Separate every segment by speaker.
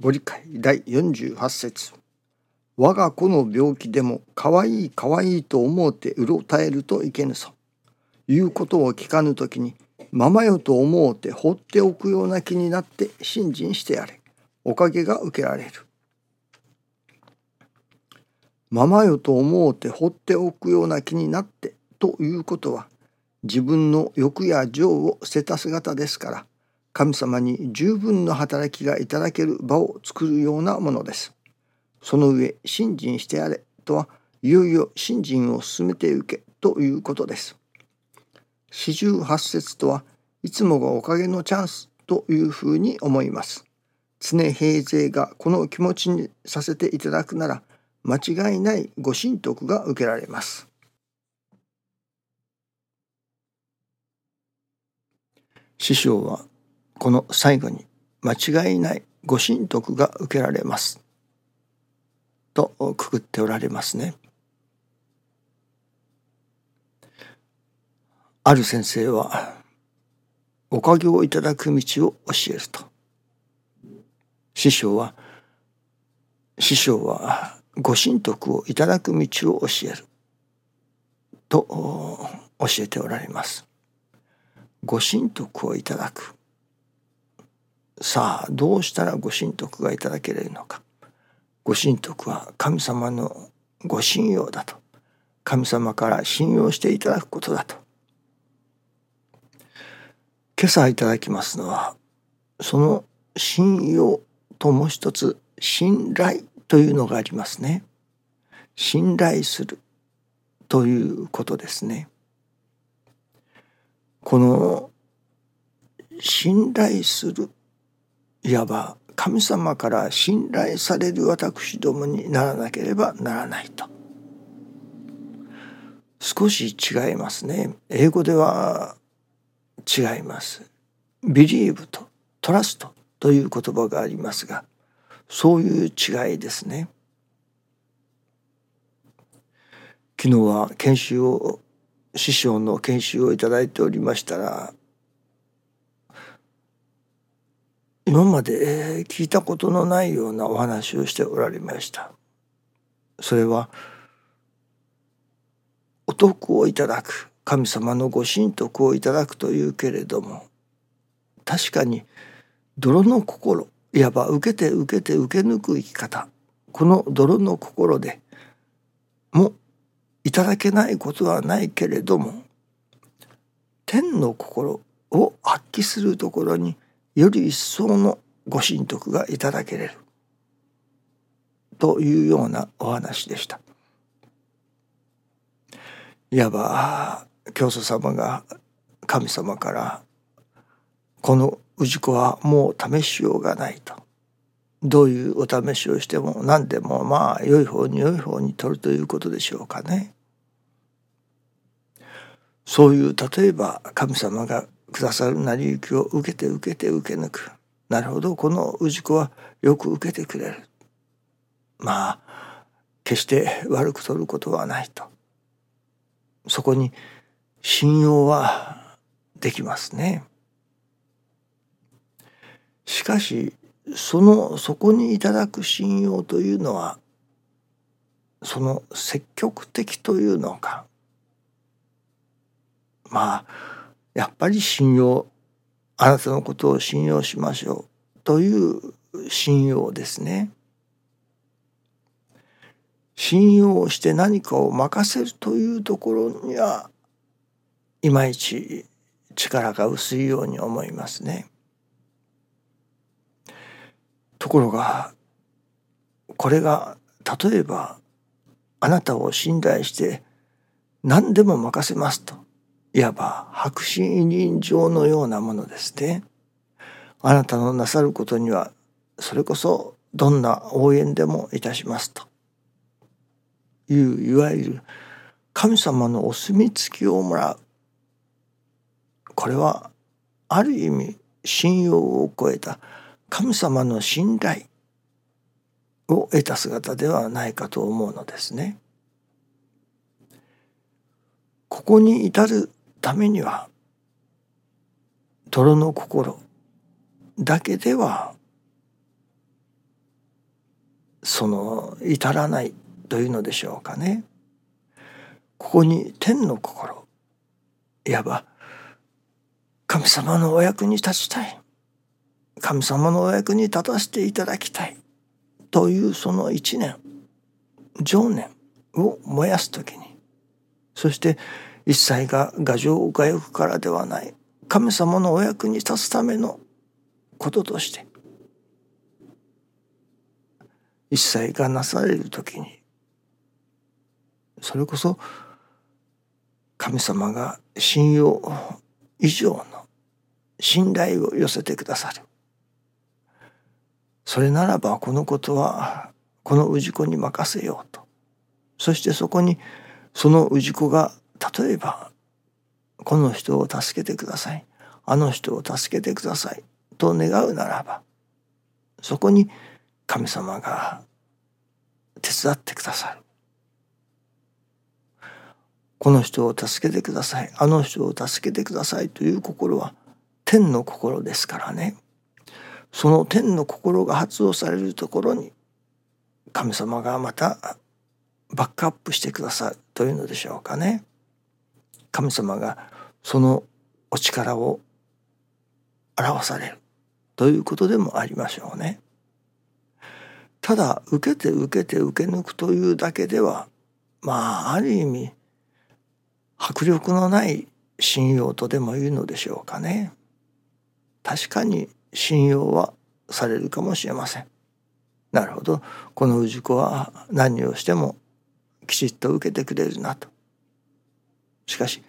Speaker 1: ご理解第48節我が子の病気でもかわいいかわいいと思うてうろたえるといけぬぞ。いうことを聞かぬときにままよと思うて放っておくような気になって信心してやれ。おかげが受けられる。ままよと思うて放っておくような気になってということは自分の欲や情を捨てた姿ですから神様に十分の働きがいただける場を作るようなものです。その上信心してやれとはいよいよ信心を進めてゆけということです。四十八節とはいつもがおかげのチャンスというふうに思います。常平勢がこの気持ちにさせていただくなら間違いないご神徳が受けられます。師匠はこの最後に間違いないご神徳が受けられますとくくっておられますね。ある先生はおかげをいただく道を教えると師匠は師匠はご神徳をいただく道を教えると教えておられます。ご神徳をいただくさあどうしたらご神徳がいただけれるのか。ご神徳は神様のご信用だと。神様から信用していただくことだと。今朝いただきますのはその信用ともう一つ信頼というのがありますね。信頼するということですね。この信頼するいわば神様から信頼される私どもにならなければならないと。少し違いますね。英語では違います。ビリーブとトラストという言葉がありますがそういう違いですね。昨日は研修を師匠の研修をいただいておりましたら今まで聞いたことのないようなお話をしておられました。それはお得をいただく神様のご神徳をいただくというけれども確かに泥の心いわば受けて受けて受け抜く生き方この泥の心でもいただけないことはないけれども天の心を発揮するところにより一層のご神徳がいただけれるというようなお話でした。いわば教祖様が神様からこの氏子はもう試しようがないとどういうお試しをしても何でもまあ良い方に良い方に取るということでしょうかね。そういう例えば神様がくださる。成り行きを受けて受けて受け抜く。なるほど。この氏子はよく受けてくれる。まあ決して悪く取ることはないと。そこに信用はできますね。しかしそのそこにいただく信用というのはその積極的というのか。まあやっぱり信用あなたのことを信用しましょうという信用ですね。信用して何かを任せるというところにはいまいち力が薄いように思いますね。ところがこれが例えばあなたを信頼して何でも任せますといわば白紙委任状のようなものですね。あなたのなさることにはそれこそどんな応援でもいたしますといういわゆる神様のお墨付きをもらうこれはある意味信用を超えた神様の信頼を得た姿ではないかと思うのですね。ここに至るためには泥の心だけではその至らないというのでしょうかね。ここに天の心いわば神様のお役に立ちたい神様のお役に立たせていただきたいというその一年情念を燃やす時にそして一切が牙城牙欲からではない。神様のお役に立つためのこととして。一切がなされる時にそれこそ神様が信用以上の信頼を寄せてくださる。それならばこのことはこの氏子に任せようと。そしてそこにその氏子が例えばこの人を助けてください。あの人を助けてください。と願うならばそこに神様が手伝ってくださる。この人を助けてください。あの人を助けてください。という心は天の心ですからね。その天の心が発動されるところに神様がまたバックアップしてくださるというのでしょうかね。神様がそのお力を表されるということでもありましょうね。ただ受けて受けて受け抜くというだけではまあある意味迫力のない信用とでも言うのでしょうかね。確かに信用はされるかもしれません。なるほどこの氏子は何をしてもきちっと受けてくれるなと。しかし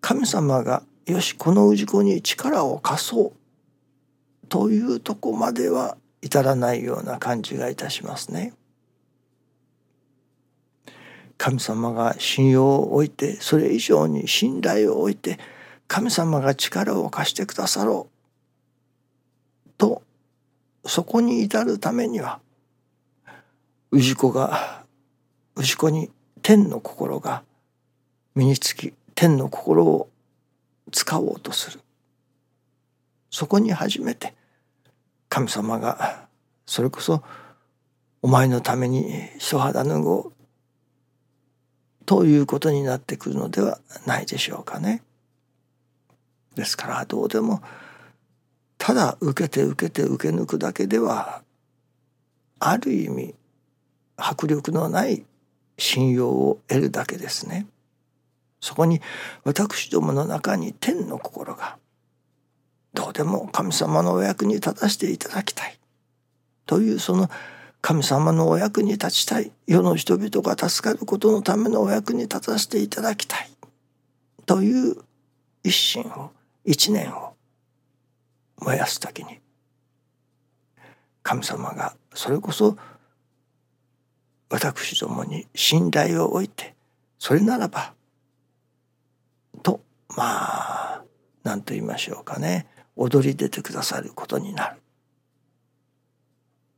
Speaker 1: 神様がよしこの氏子に力を貸そうというとこまでは至らないような感じがいたしますね。神様が信用を置いてそれ以上に信頼を置いて神様が力を貸してくださろうとそこに至るためには氏子が氏子に天の心が身につき天の心を使おうとするそこに初めて神様がそれこそお前のために一肌脱ごうということになってくるのではないでしょうかね。ですからどうでもただ受けて受けて受け抜くだけではある意味迫力のない信用を得るだけですね。そこに私どもの中に天の心がどうでも神様のお役に立たせていただきたい。というその神様のお役に立ちたい。世の人々が助かることのためのお役に立たせていただきたい。という一心を一年を燃やす時に神様がそれこそ私どもに信頼を置いてそれならばとまあ何と言いましょうかね踊り出てくださることになる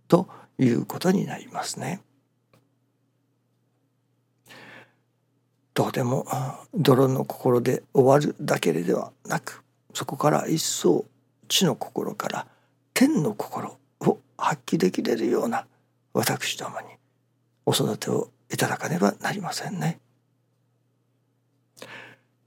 Speaker 1: ということになりますね。どうでも泥の心で終わるだけではなくそこから一層地の心から天の心を発揮できれるような私どもにお育てをいただかねばなりませんね。